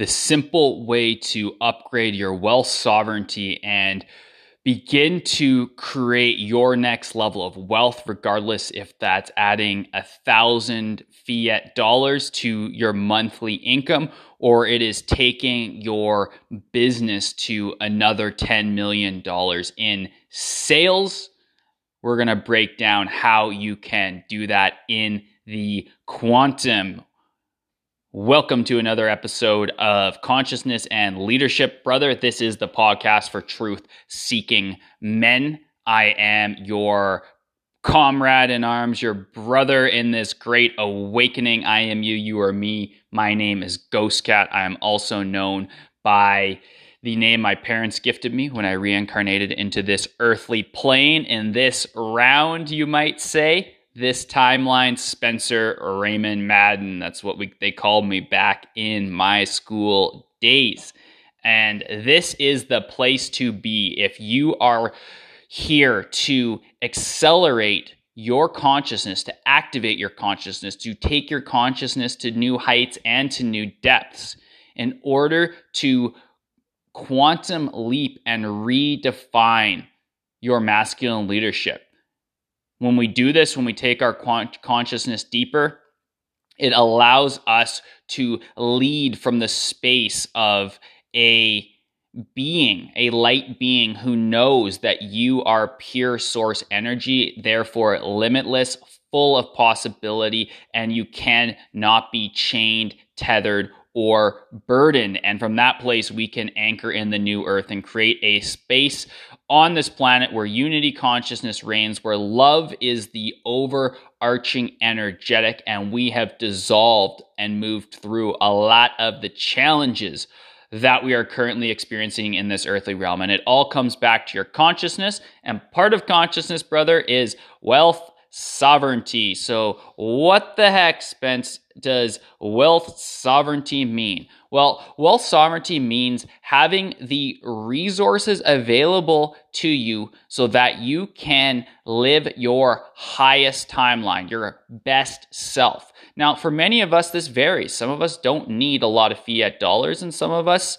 the simple way to upgrade your wealth sovereignty and begin to create your next level of wealth, regardless if that's adding a thousand fiat dollars to your monthly income or it is taking your business to another $10 million in sales. We're going to break down how you can do that in the quantum Welcome to another episode of Consciousness and Leadership, brother. This is the podcast for truth seeking men. I am your comrade in arms, your brother in this great awakening. I am you, you are me. My name is Ghost Cat. I am also known by the name my parents gifted me when I reincarnated into this earthly plane in this round, you might say this timeline, Spencer Raymond Madden. That's what we, they called me back in my school days. And this is the place to be if you are here to accelerate your consciousness, to activate your consciousness, to take your consciousness to new heights and to new depths in order to quantum leap and redefine your masculine leadership. When we do this, when we take our consciousness deeper, it allows us to lead from the space of a being, a light being who knows that you are pure source energy, therefore limitless, full of possibility, and you cannot be chained, tethered, or burden. And from that place, we can anchor in the new earth and create a space on this planet where unity consciousness reigns, where love is the overarching energetic, and we have dissolved and moved through a lot of the challenges that we are currently experiencing in this earthly realm. And it all comes back to your consciousness. And part of consciousness, brother, is wealth sovereignty. So, what the heck, Spence, does wealth sovereignty mean? Well, wealth sovereignty means having the resources available to you so that you can live your highest timeline, your best self. Now, for many of us, this varies. Some of us don't need a lot of fiat dollars, and some of us,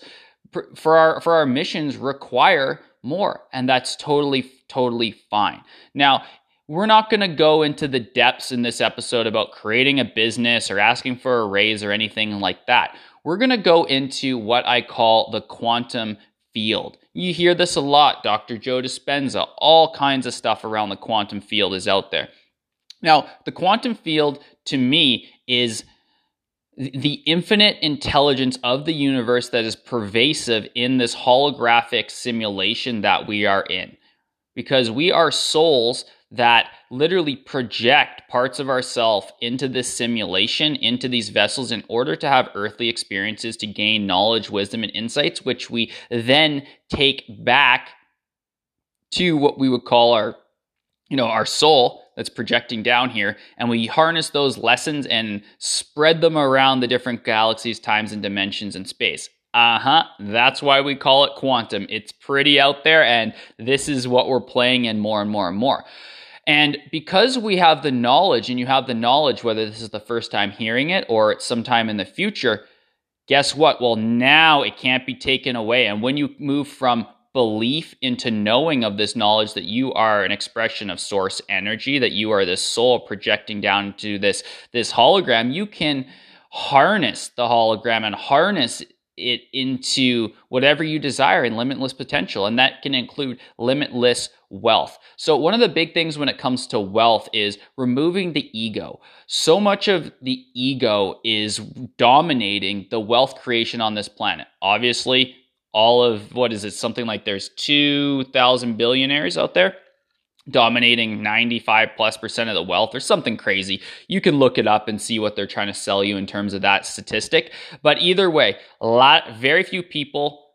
for our for our missions, require more, and that's totally totally fine. Now, we're not going to go into the depths in this episode about creating a business or asking for a raise or anything like that. We're going to go into what I call the quantum field. You hear this a lot, Dr. Joe Dispenza. All kinds of stuff around the quantum field is out there. Now, the quantum field to me is the infinite intelligence of the universe that is pervasive in this holographic simulation that we are in. Because we are souls that literally project parts of ourself into this simulation, into these vessels, in order to have earthly experiences to gain knowledge, wisdom, and insights, which we then take back to what we would call our, you know, our soul that's projecting down here. And we harness those lessons and spread them around the different galaxies, times, and dimensions in space. Uh huh. That's why we call it quantum. It's pretty out there, and this is what we're playing in more and more and more. And because we have the knowledge, and you have the knowledge, whether this is the first time hearing it or it's sometime in the future, guess what? Well, now it can't be taken away. And when you move from belief into knowing of this knowledge that you are an expression of source energy, that you are this soul projecting down to this, this hologram, you can harness the hologram and harness it into whatever you desire in limitless potential. And that can include limitless wealth. So, one of the big things when it comes to wealth is removing the ego. So much of the ego is dominating the wealth creation on this planet. Obviously, all of what is it, something like there's 2,000 billionaires out there dominating 95 plus percent of the wealth or something crazy. You can look it up and see what they're trying to sell you in terms of that statistic. But either way, a lot very few people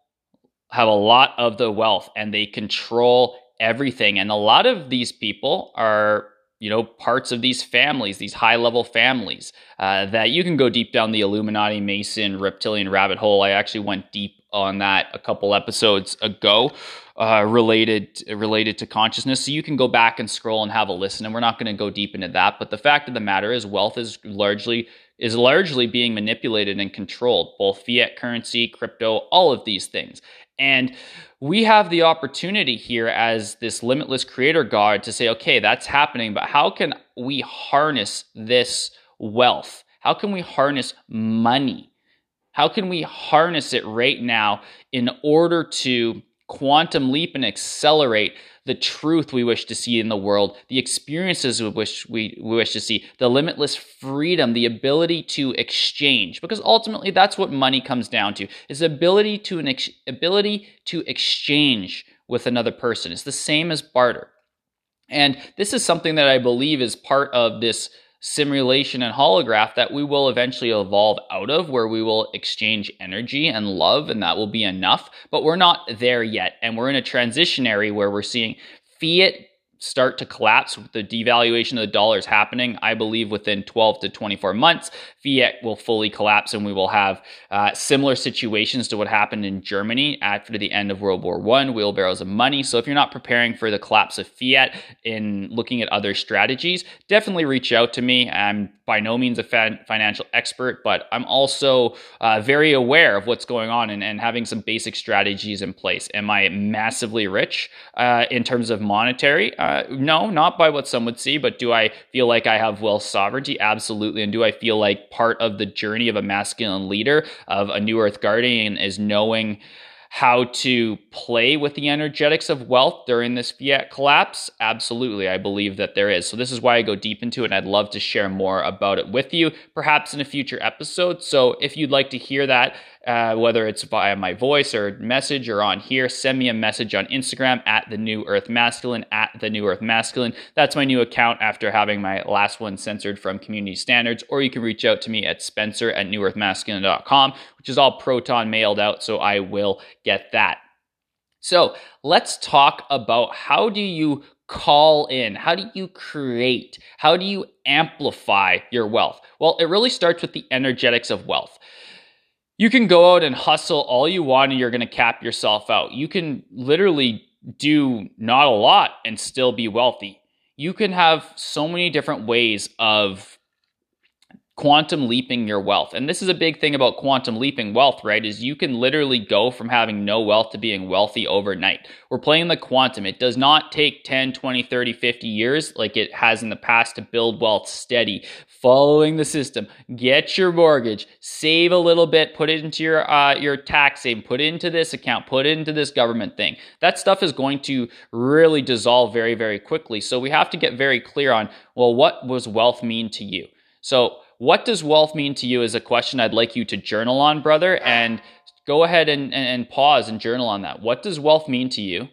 have a lot of the wealth and they control everything. And a lot of these people are you know parts of these families these high level families uh, that you can go deep down the illuminati mason reptilian rabbit hole i actually went deep on that a couple episodes ago uh, related related to consciousness. So you can go back and scroll and have a listen. And we're not going to go deep into that. But the fact of the matter is, wealth is largely is largely being manipulated and controlled, both fiat currency, crypto, all of these things. And we have the opportunity here as this limitless creator god to say, okay, that's happening, but how can we harness this wealth? How can we harness money? How can we harness it right now in order to quantum leap and accelerate the truth we wish to see in the world, the experiences we wish we, we wish to see, the limitless freedom, the ability to exchange, because ultimately that's what money comes down to: is ability to an ex- ability to exchange with another person. It's the same as barter, and this is something that I believe is part of this simulation and holograph that we will eventually evolve out of, where we will exchange energy and love, and that will be enough. But we're not there yet. And we're in a transitionary where we're seeing fiat start to collapse with the devaluation of the dollars happening. I believe within 12 to 24 months, fiat will fully collapse and we will have uh, similar situations to what happened in Germany after the end of World War One, wheelbarrows of money. So if you're not preparing for the collapse of fiat in looking at other strategies, definitely reach out to me. I'm by no means a financial expert, but I'm also uh, very aware of what's going on and, and, having some basic strategies in place. Am I massively rich uh, in terms of monetary? Uh, no, not by what some would see, but do I feel like I have wealth sovereignty? Absolutely. And do I feel like part of the journey of a masculine leader, of a new earth guardian, is knowing how to play with the energetics of wealth during this fiat collapse? Absolutely, I believe that there is. So, this is why I go deep into it, and I'd love to share more about it with you, perhaps in a future episode. So, if you'd like to hear that, uh, whether it's via my voice or message or on here, send me a message on Instagram at the New Earth Masculine, at the New Earth Masculine. That's my new account after having my last one censored from community standards. Or you can reach out to me at spencer at newearthmasculine.com, which is all proton mailed out, so I will get that. So let's talk about how do you call in? How do you create? How do you amplify your wealth? Well, it really starts with the energetics of wealth. You can go out and hustle all you want and you're going to cap yourself out. You can literally do not a lot and still be wealthy. You can have so many different ways of quantum leaping your wealth. And this is a big thing about quantum leaping wealth, right? Is you can literally go from having no wealth to being wealthy overnight. We're playing the quantum. It does not take 10, 20, 30, 50 years like it has in the past to build wealth steady, following the system. Get your mortgage, save a little bit, put it into your uh, your tax save, put it into this account, put it into this government thing. That stuff is going to really dissolve very, very quickly. So we have to get very clear on, well, what was wealth mean to you? So what does wealth mean to you is a question I'd like you to journal on, brother, and go ahead and, and, and pause and journal on that. What does wealth mean to you?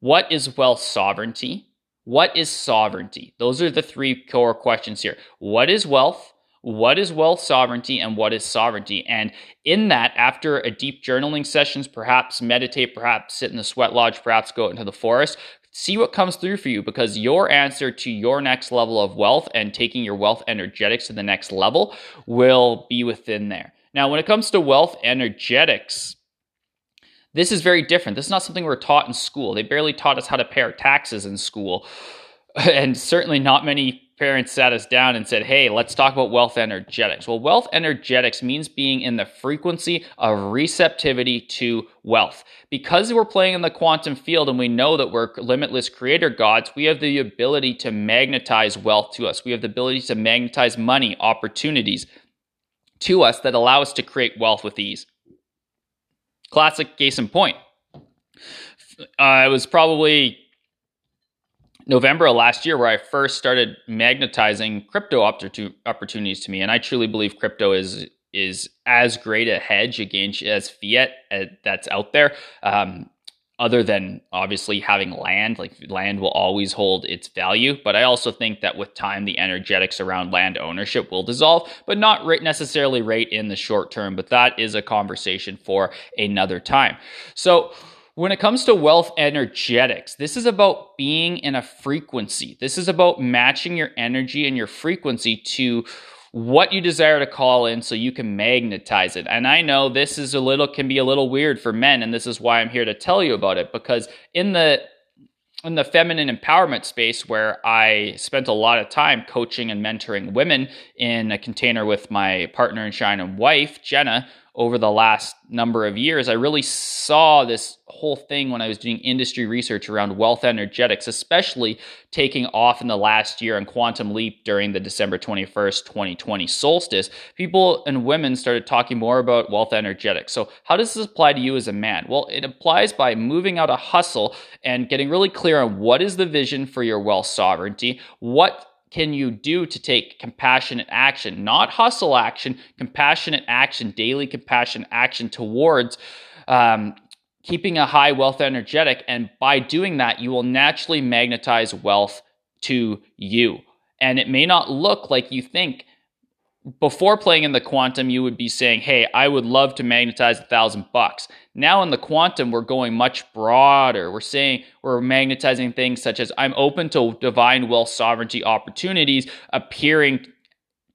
What is wealth sovereignty? What is sovereignty? Those are the three core questions here. What is wealth? What is wealth sovereignty and what is sovereignty? And in that, after a deep journaling sessions, perhaps meditate, perhaps sit in the sweat lodge, perhaps go out into the forest, see what comes through for you because your answer to your next level of wealth and taking your wealth energetics to the next level will be within there. Now, when it comes to wealth energetics, this is very different. This is not something we're taught in school. They barely taught us how to pay our taxes in school. And certainly not many parents sat us down and said, Hey, let's talk about wealth energetics. Well, wealth energetics means being in the frequency of receptivity to wealth. Because we're playing in the quantum field and we know that we're limitless creator gods, we have the ability to magnetize wealth to us. We have the ability to magnetize money, opportunities to us that allow us to create wealth with ease. Classic case in point. Uh, it was probably November of last year where I first started magnetizing crypto opportunities to me, and I truly believe crypto is is as great a hedge against as fiat uh, that's out there. Um, other than obviously having land, like land will always hold its value. But I also think that with time, the energetics around land ownership will dissolve, but not necessarily right in the short term. But that is a conversation for another time. So when it comes to wealth energetics, this is about being in a frequency. This is about matching your energy and your frequency to what you desire to call in so you can magnetize it. And I know this is a little can be a little weird for men and this is why I'm here to tell you about it because in the in the feminine empowerment space where I spent a lot of time coaching and mentoring women in a container with my partner in shine and wife, Jenna, over the last number of years, I really saw this whole thing when I was doing industry research around wealth energetics, especially taking off in the last year on Quantum Leap during the December 21st, 2020 solstice. People and women started talking more about wealth energetics. So, how does this apply to you as a man? Well, it applies by moving out a hustle and getting really clear on what is the vision for your wealth sovereignty, what can you do to take compassionate action, not hustle action, compassionate action, daily compassionate action towards um, keeping a high wealth energetic. And by doing that, you will naturally magnetize wealth to you. And it may not look like you think before playing in the quantum, you would be saying, Hey, I would love to magnetize a thousand bucks. Now in the quantum, we're going much broader. We're saying we're magnetizing things such as I'm open to divine wealth sovereignty opportunities appearing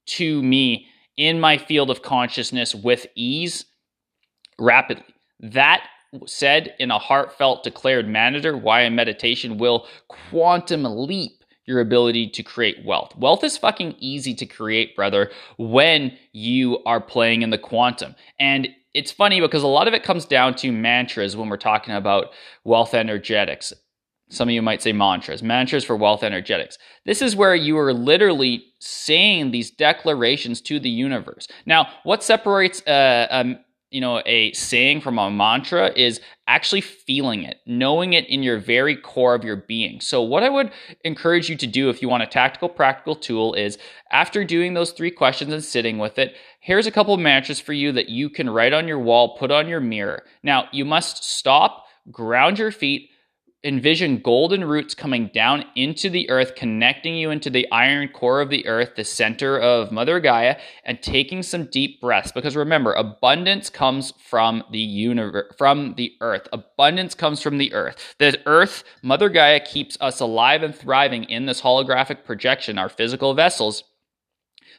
to me in my field of consciousness with ease rapidly. That said in a heartfelt declared manner, why a meditation will quantum leap your ability to create wealth. Wealth is fucking easy to create, brother, when you are playing in the quantum. And it's funny because a lot of it comes down to mantras when we're talking about wealth energetics. Some of you might say mantras, mantras for wealth energetics. This is where you are literally saying these declarations to the universe. Now, what separates uh, um, you know a saying from a mantra is actually feeling it knowing it in your very core of your being. So what i would encourage you to do if you want a tactical practical tool is after doing those three questions and sitting with it here's a couple mantras for you that you can write on your wall put on your mirror. Now you must stop ground your feet envision golden roots coming down into the earth, connecting you into the iron core of the earth, the center of Mother Gaia, and taking some deep breaths. Because remember, abundance comes from the universe, from the earth. Abundance comes from the earth. The earth, Mother Gaia, keeps us alive and thriving in this holographic projection, our physical vessels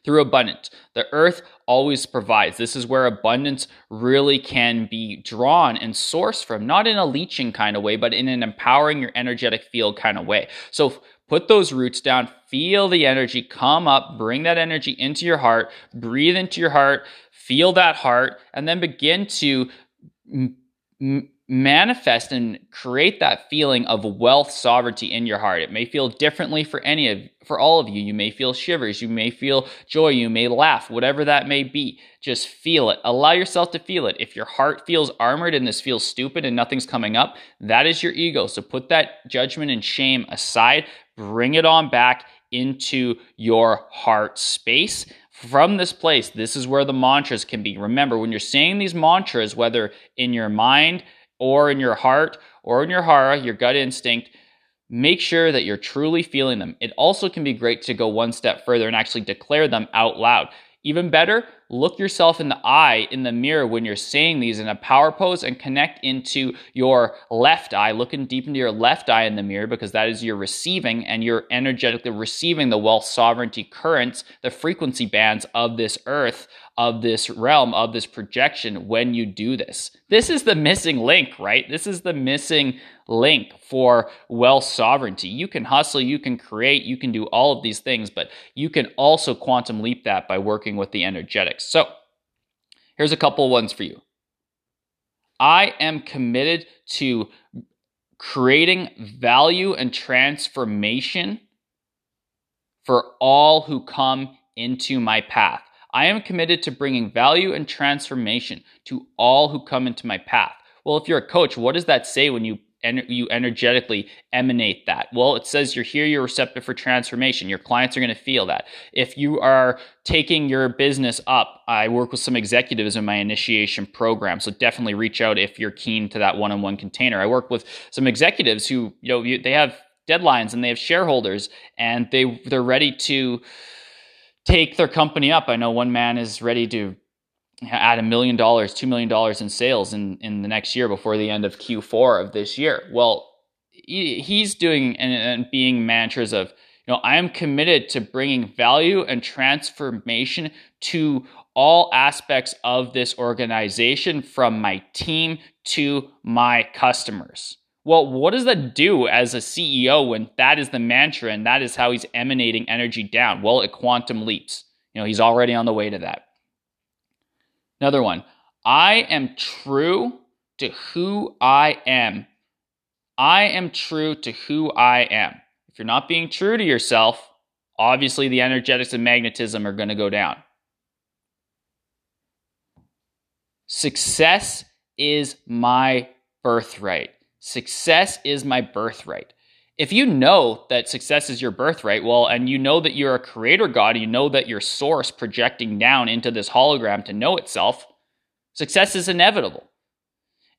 through abundance. The earth always provides. This is where abundance really can be drawn and sourced from, not in a leeching kind of way, but in an empowering your energetic field kind of way. So put those roots down, feel the energy come up, bring that energy into your heart, breathe into your heart, feel that heart, and then begin to. M- manifest and create that feeling of wealth sovereignty in your heart. It may feel differently for any of for all of you. You may feel shivers, you may feel joy, you may laugh, whatever that may be. Just feel it. Allow yourself to feel it. If your heart feels armored and this feels stupid and nothing's coming up, that is your ego. So put that judgment and shame aside, bring it on back into your heart space from this place, this is where the mantras can be. Remember, when you're saying these mantras, whether in your mind, or in your heart or in your hara, your gut instinct, make sure that you're truly feeling them. It also can be great to go one step further and actually declare them out loud. Even better, look yourself in the eye in the mirror when you're saying these in a power pose and connect into your left eye, looking deep into your left eye in the mirror because that is your receiving and you're energetically receiving the wealth sovereignty currents, the frequency bands of this earth, of this realm, of this projection when you do this. This is the missing link, right? This is the missing link for wealth sovereignty. You can hustle, you can create, you can do all of these things, but you can also quantum leap that by working with the So here's a couple ones for you. I am committed to creating value and transformation for all who come into my path. I am committed to bringing value and transformation to all who come into my path. Well, if you're a coach, what does that say when you you energetically emanate that? Well, it says you're here, you're receptive for transformation. Your clients are going to feel that. If you are taking your business up, I work with some executives in my initiation program, so definitely reach out if you're keen to that one-on-one container. I work with some executives who, you know, they have deadlines and they have shareholders and they they're ready to take their company up. I know one man is ready to add a million dollars, two million dollars in sales in, in the next year before the end of Q4 of this year. Well, he's doing and, and being mantras of, you know, I am committed to bringing value and transformation to all aspects of this organization from my team to my customers. Well, what does that do as a CEO when that is the mantra and that is how he's emanating energy down? Well, it quantum leaps. You know, he's already on the way to that. Another one. I am true to who I am. I am true to who I am. If you're not being true to yourself, obviously the energetics and magnetism are going to go down. Success is my birthright. Success is my birthright. If you know that success is your birthright, well, and you know that you're a creator God, you know that your source projecting down into this hologram to know itself, success is inevitable.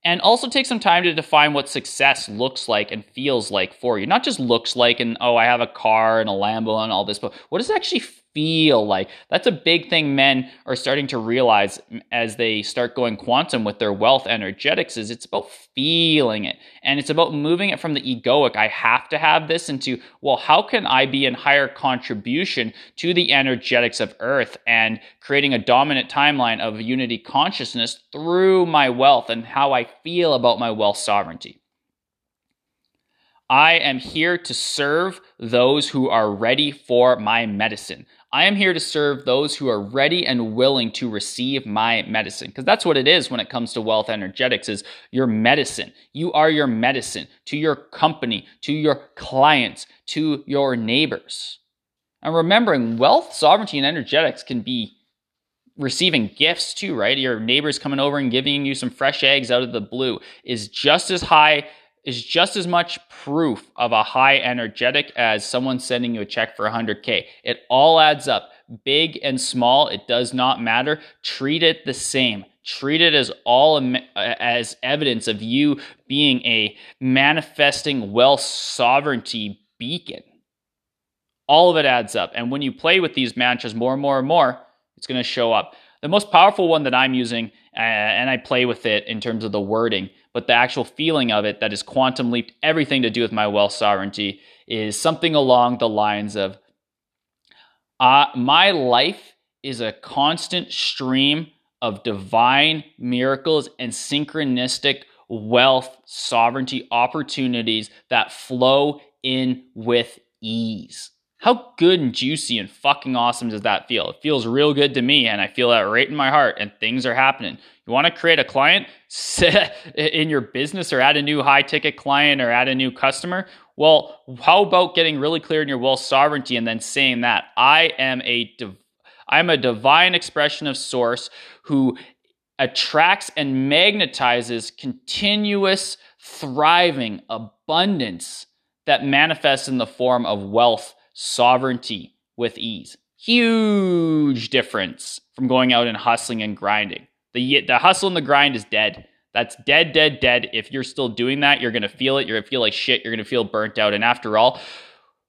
And also take some time to define what success looks like and feels like for you. Not just looks like and, oh, I have a car and a Lambo and all this, but what does it actually feel like. That's a big thing men are starting to realize as they start going quantum with their wealth energetics is it's about feeling it. And it's about moving it from the egoic, I have to have this into, well, how can I be in higher contribution to the energetics of earth and creating a dominant timeline of unity consciousness through my wealth and how I feel about my wealth sovereignty. I am here to serve those who are ready for my medicine. I am here to serve those who are ready and willing to receive my medicine because that's what it is when it comes to wealth energetics is your medicine. You are your medicine to your company, to your clients, to your neighbors. And remembering wealth, sovereignty and energetics can be receiving gifts too, right? Your neighbors coming over and giving you some fresh eggs out of the blue is just as high is just as much proof of a high energetic as someone sending you a check for 100K. It all adds up. Big and small, it does not matter. Treat it the same. Treat it as all as evidence of you being a manifesting wealth sovereignty beacon. All of it adds up. And when you play with these mantras more and more and more, it's going to show up. The most powerful one that I'm using, uh, and I play with it in terms of the wording, but the actual feeling of it that is quantum leaped everything to do with my wealth sovereignty is something along the lines of uh, my life is a constant stream of divine miracles and synchronistic wealth sovereignty opportunities that flow in with ease. How good and juicy and fucking awesome does that feel? It feels real good to me, and I feel that right in my heart, and things are happening. You want to create a client in your business or add a new high ticket client or add a new customer? Well, how about getting really clear in your wealth sovereignty and then saying that I am a div- I'm a divine expression of source who attracts and magnetizes continuous thriving abundance that manifests in the form of wealth sovereignty with ease. Huge difference from going out and hustling and grinding. The, the hustle and the grind is dead. That's dead, dead, dead. If you're still doing that, you're going to feel it. You're going to feel like shit. You're going to feel burnt out. And after all,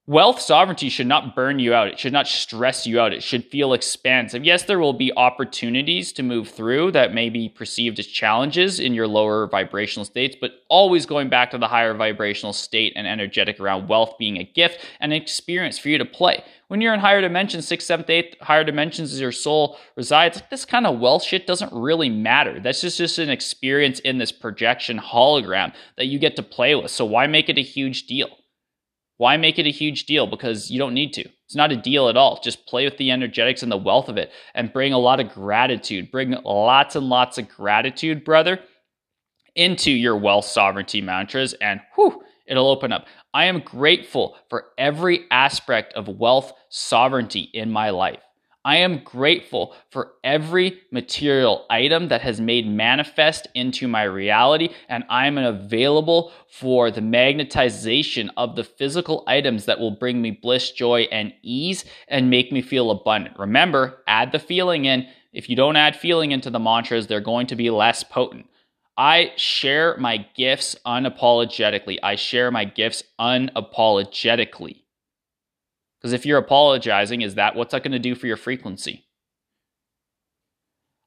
Wealth sovereignty should not burn you out. It should not stress you out. It should feel expansive. Yes, there will be opportunities to move through that may be perceived as challenges in your lower vibrational states, but always going back to the higher vibrational state and energetic around wealth being a gift and an experience for you to play. When you're in higher dimensions, sixth, seventh, eighth, higher dimensions as your soul resides, this kind of wealth shit doesn't really matter. That's just, just an experience in this projection hologram that you get to play with. So why make it a huge deal? Why make it a huge deal? Because you don't need to. It's not a deal at all. Just play with the energetics and the wealth of it and bring a lot of gratitude. Bring lots and lots of gratitude, brother, into your wealth sovereignty mantras, and whew, it'll open up. I am grateful for every aspect of wealth sovereignty in my life. I am grateful for every material item that has made manifest into my reality, and I'm available for the magnetization of the physical items that will bring me bliss, joy, and ease and make me feel abundant. Remember, add the feeling in. If you don't add feeling into the mantras, they're going to be less potent. I share my gifts unapologetically. I share my gifts unapologetically. Because if you're apologizing, is that what's that going to do for your frequency?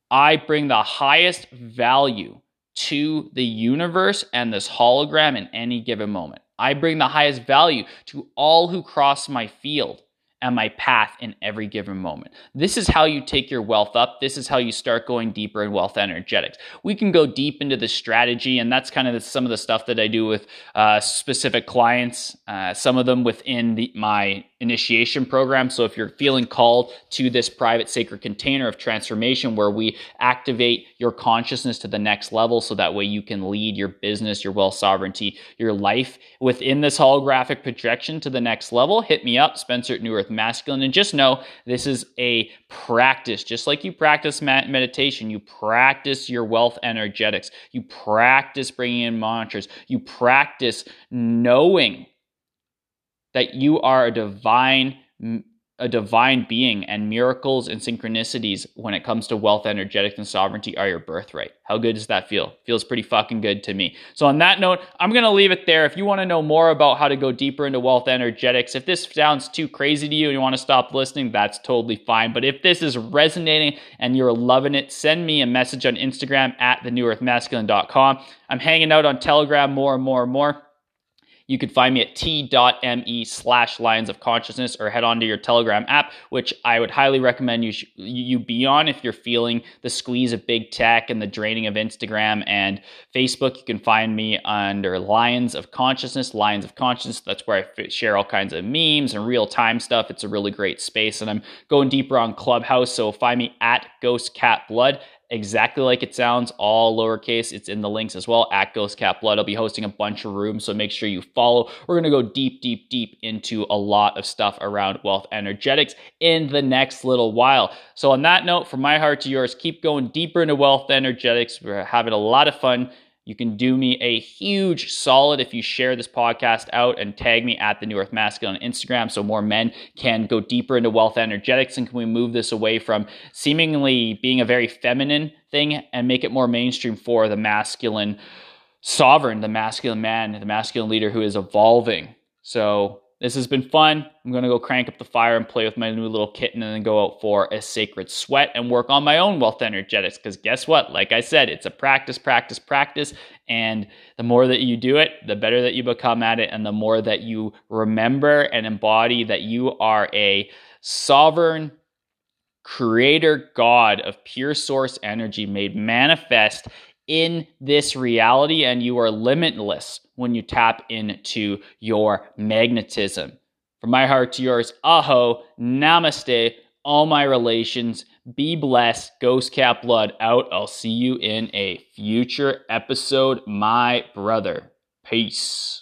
I bring the highest value to the universe and this hologram in any given moment. I bring the highest value to all who cross my field. and my path in every given moment. This is how you take your wealth up. This is how you start going deeper in wealth energetics. We can go deep into the strategy, and that's kind of the, some of the stuff that I do with uh, specific clients, uh, some of them within the, my initiation program. So if you're feeling called to this private sacred container of transformation where we activate your consciousness to the next level so that way you can lead your business, your wealth sovereignty, your life within this holographic projection to the next level, hit me up, Spencer at New Earth Masculine. And just know this is a practice, just like you practice meditation, you practice your wealth energetics, you practice bringing in mantras, you practice knowing that you are a divine a divine being and miracles and synchronicities when it comes to wealth energetics and sovereignty are your birthright. How good does that feel? Feels pretty fucking good to me. So on that note i'm to leave it there. If you want to know more about how to go deeper into wealth energetics if this sounds too crazy to you and you want to stop listening that's totally fine. But if this is resonating and you're loving it send me a message on instagram at the newearthmasculine.com i'm hanging out on telegram more and more and more you could find me at t.me slash lions of consciousness or head on to your Telegram app, which I would highly recommend you, sh- you be on if you're feeling the squeeze of big tech and the draining of Instagram and Facebook. You can find me under Lions of Consciousness, Lions of Consciousness. That's where I share all kinds of memes and real time stuff. It's a really great space. And I'm going deeper on Clubhouse. So find me at Ghost Cat Blood exactly like it sounds, all lowercase. It's in the links as well at Ghost Cat Blood. I'll be hosting a bunch of rooms, so make sure you follow. We're going to go deep, deep, deep into a lot of stuff around wealth energetics in the next little while. So, on that note, from my heart to yours, keep going deeper into wealth energetics. We're having a lot of fun. You can do me a huge solid if you share this podcast out and tag me at the New Earth Masculine on Instagram so more men can go deeper into wealth energetics and can we move this away from seemingly being a very feminine thing and make it more mainstream for the masculine sovereign, the masculine man, the masculine leader who is evolving. So this has been fun. I'm going to go crank up the fire and play with my new little kitten and then go out for a sacred sweat and work on my own wealth energetics. Because guess what? Like I said, it's a practice, practice, practice. And the more that you do it, the better that you become at it. And the more that you remember and embody that you are a sovereign creator God of pure source energy made manifest in this reality and you are limitless when you tap into your magnetism. From my heart to yours, aho, namaste, all my relations. Be blessed. Ghost Cat Blood out. I'll see you in a future episode, my brother. Peace.